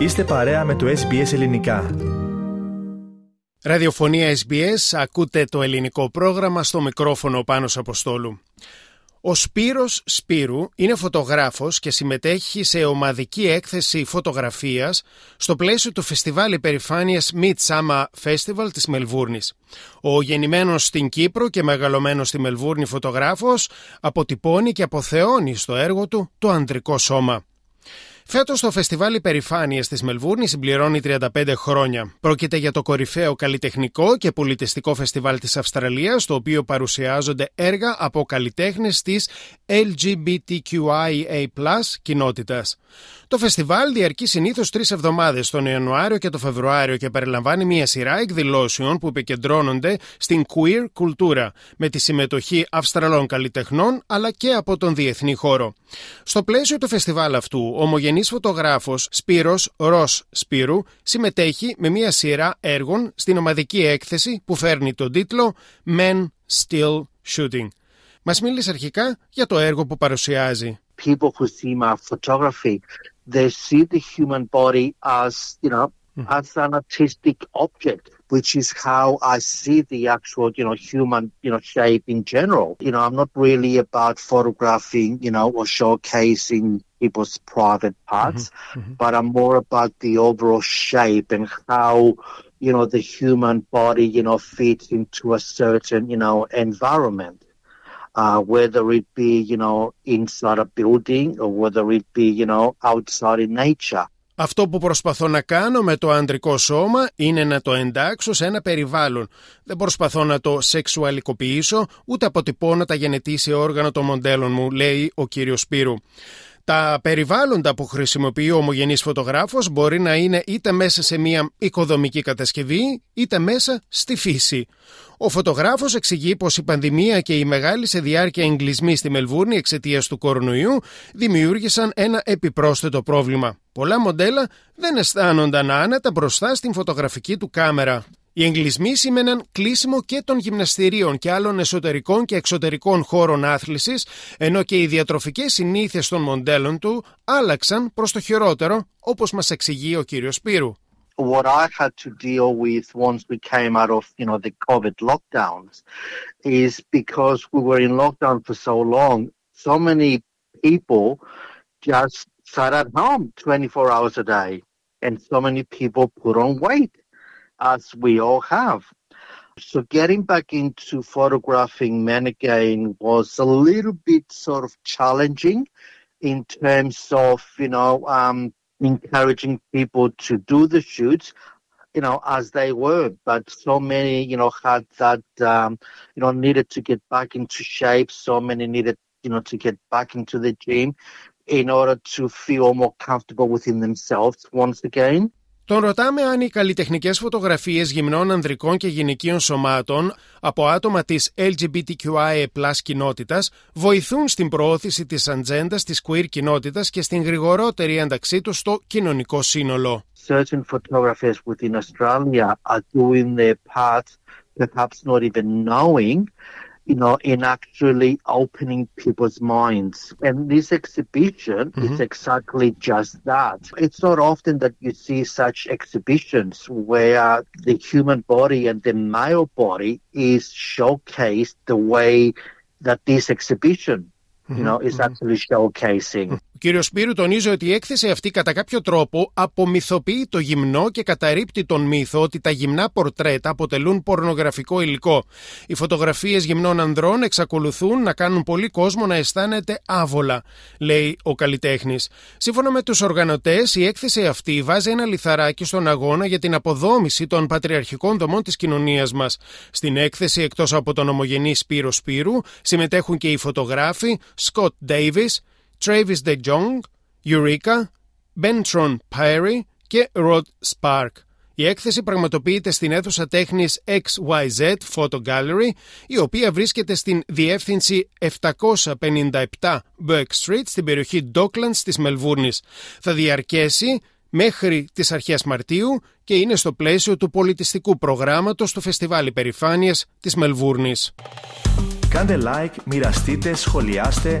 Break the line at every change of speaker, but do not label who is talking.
Είστε παρέα με το SBS Ελληνικά.
Ραδιοφωνία SBS, ακούτε το ελληνικό πρόγραμμα στο μικρόφωνο πάνω Αποστόλου. Ο Σπύρος Σπύρου είναι φωτογράφος και συμμετέχει σε ομαδική έκθεση φωτογραφίας στο πλαίσιο του φεστιβάλ υπερηφάνειας Midsummer Festival της Μελβούρνης. Ο γεννημένος στην Κύπρο και μεγαλωμένος στη Μελβούρνη φωτογράφος αποτυπώνει και αποθεώνει στο έργο του το ανδρικό σώμα. Φέτος το φεστιβάλ Υπερηφάνειας της Μελβούρνης συμπληρώνει 35 χρόνια. Πρόκειται για το κορυφαίο καλλιτεχνικό και πολιτιστικό φεστιβάλ της Αυστραλίας, στο οποίο παρουσιάζονται έργα από καλλιτέχνες της LGBTQIA κοινότητας. Το φεστιβάλ διαρκεί συνήθως τρεις εβδομάδες τον Ιανουάριο και τον Φεβρουάριο και περιλαμβάνει μια σειρά εκδηλώσεων που επικεντρώνονται στην queer κουλτούρα, με τη συμμετοχή Αυστραλών καλλιτεχνών αλλά και από τον διεθνή χώρο. Στο πλαίσιο του φεστιβάλ αυτού, ο ομογενή φωτογράφος Σπύρος Ρος Σπύρου συμμετέχει με μια σειρά έργων στην ομαδική έκθεση που φέρνει τον τίτλο Men Still Shooting. Μας μίλησε αρχικά για το έργο που παρουσιάζει.
People who see my photography, they see the human body as, you know, mm. as an artistic object, which is how I see the actual, you know, human, you know, shape in general. You know, I'm not really about photographing, you know, or showcasing people's private parts, mm-hmm. Mm-hmm. but I'm more about the overall shape and how, you know, the human body, you know, fits into a certain, you know, environment. uh, whether it be, you know, inside a building or whether it be, you know, outside in nature.
Αυτό που προσπαθώ να κάνω με το ανδρικό σώμα είναι να το εντάξω σε ένα περιβάλλον. Δεν προσπαθώ να το σεξουαλικοποιήσω, ούτε αποτυπώνω τα γενετήσια όργανα των μοντέλων μου, λέει ο κύριος Σπύρου. Τα περιβάλλοντα που χρησιμοποιεί ο ομογενής φωτογράφος μπορεί να είναι είτε μέσα σε μια οικοδομική κατασκευή, είτε μέσα στη φύση. Ο φωτογράφος εξηγεί πως η πανδημία και η μεγάλη σε διάρκεια εγκλισμοί στη Μελβούρνη εξαιτίας του κορονοϊού δημιούργησαν ένα επιπρόσθετο πρόβλημα. Πολλά μοντέλα δεν αισθάνονταν άνετα μπροστά στην φωτογραφική του κάμερα. Οι εγκλισμοί σήμαιναν κλείσιμο και των γυμναστηρίων και άλλων εσωτερικών και εξωτερικών χώρων άθλησης, ενώ και οι διατροφικές συνήθειες των μοντέλων του άλλαξαν προς το χειρότερο, όπως μας εξηγεί ο κύριος Σπύρου.
what I had to deal with once we came out of, you know, the COVID lockdowns is because we were in lockdown for so long, so many people just sat at home 24 hours a day. And so many people put on weight, as we all have. So getting back into photographing men again was a little bit sort of challenging in terms of, you know, um, encouraging people to do the shoots, you know, as they were. But so many, you know, had that, um, you know, needed to get back into shape. So many needed, you know, to get back into the gym in order to feel more comfortable within themselves once again.
Τον ρωτάμε αν οι καλλιτεχνικές φωτογραφίες γυμνών ανδρικών και γυναικείων σωμάτων από άτομα της LGBTQIA κοινότητας βοηθούν στην προώθηση της ατζέντα της queer κοινότητας και στην γρηγορότερη ένταξή τους στο κοινωνικό σύνολο.
Certain photographers within Australia are doing their part, perhaps not even knowing you know, in actually opening people's minds. And this exhibition mm-hmm. is exactly just that. It's not often that you see such exhibitions where the human body and the male body is showcased the way that this exhibition you know, is actually showcasing.
Κύριος Σπύρου τονίζει ότι η έκθεση αυτή κατά κάποιο τρόπο απομυθοποιεί το γυμνό και καταρρύπτει τον μύθο ότι τα γυμνά πορτρέτα αποτελούν πορνογραφικό υλικό. Οι φωτογραφίες γυμνών ανδρών εξακολουθούν να κάνουν πολύ κόσμο να αισθάνεται άβολα, λέει ο καλλιτέχνης. Σύμφωνα με τους οργανωτές, η έκθεση αυτή βάζει ένα λιθαράκι στον αγώνα για την αποδόμηση των πατριαρχικών δομών της κοινωνίας μας. Στην έκθεση, εκτός από τον ομογενή Σπύρο Σπύρου, συμμετέχουν και οι φωτογράφοι Scott Davis, Travis De Jong, Eureka, Bentron Perry και Rod Spark. Η έκθεση πραγματοποιείται στην αίθουσα τέχνης XYZ Photo Gallery, η οποία βρίσκεται στην διεύθυνση 757 Burke Street στην περιοχή Docklands της Μελβούρνης. Θα διαρκέσει μέχρι τις αρχές Μαρτίου και είναι στο πλαίσιο του πολιτιστικού προγράμματος του Φεστιβάλ Υπερηφάνειας της Μελβούρνης.
Κάντε like, μοιραστείτε, σχολιάστε,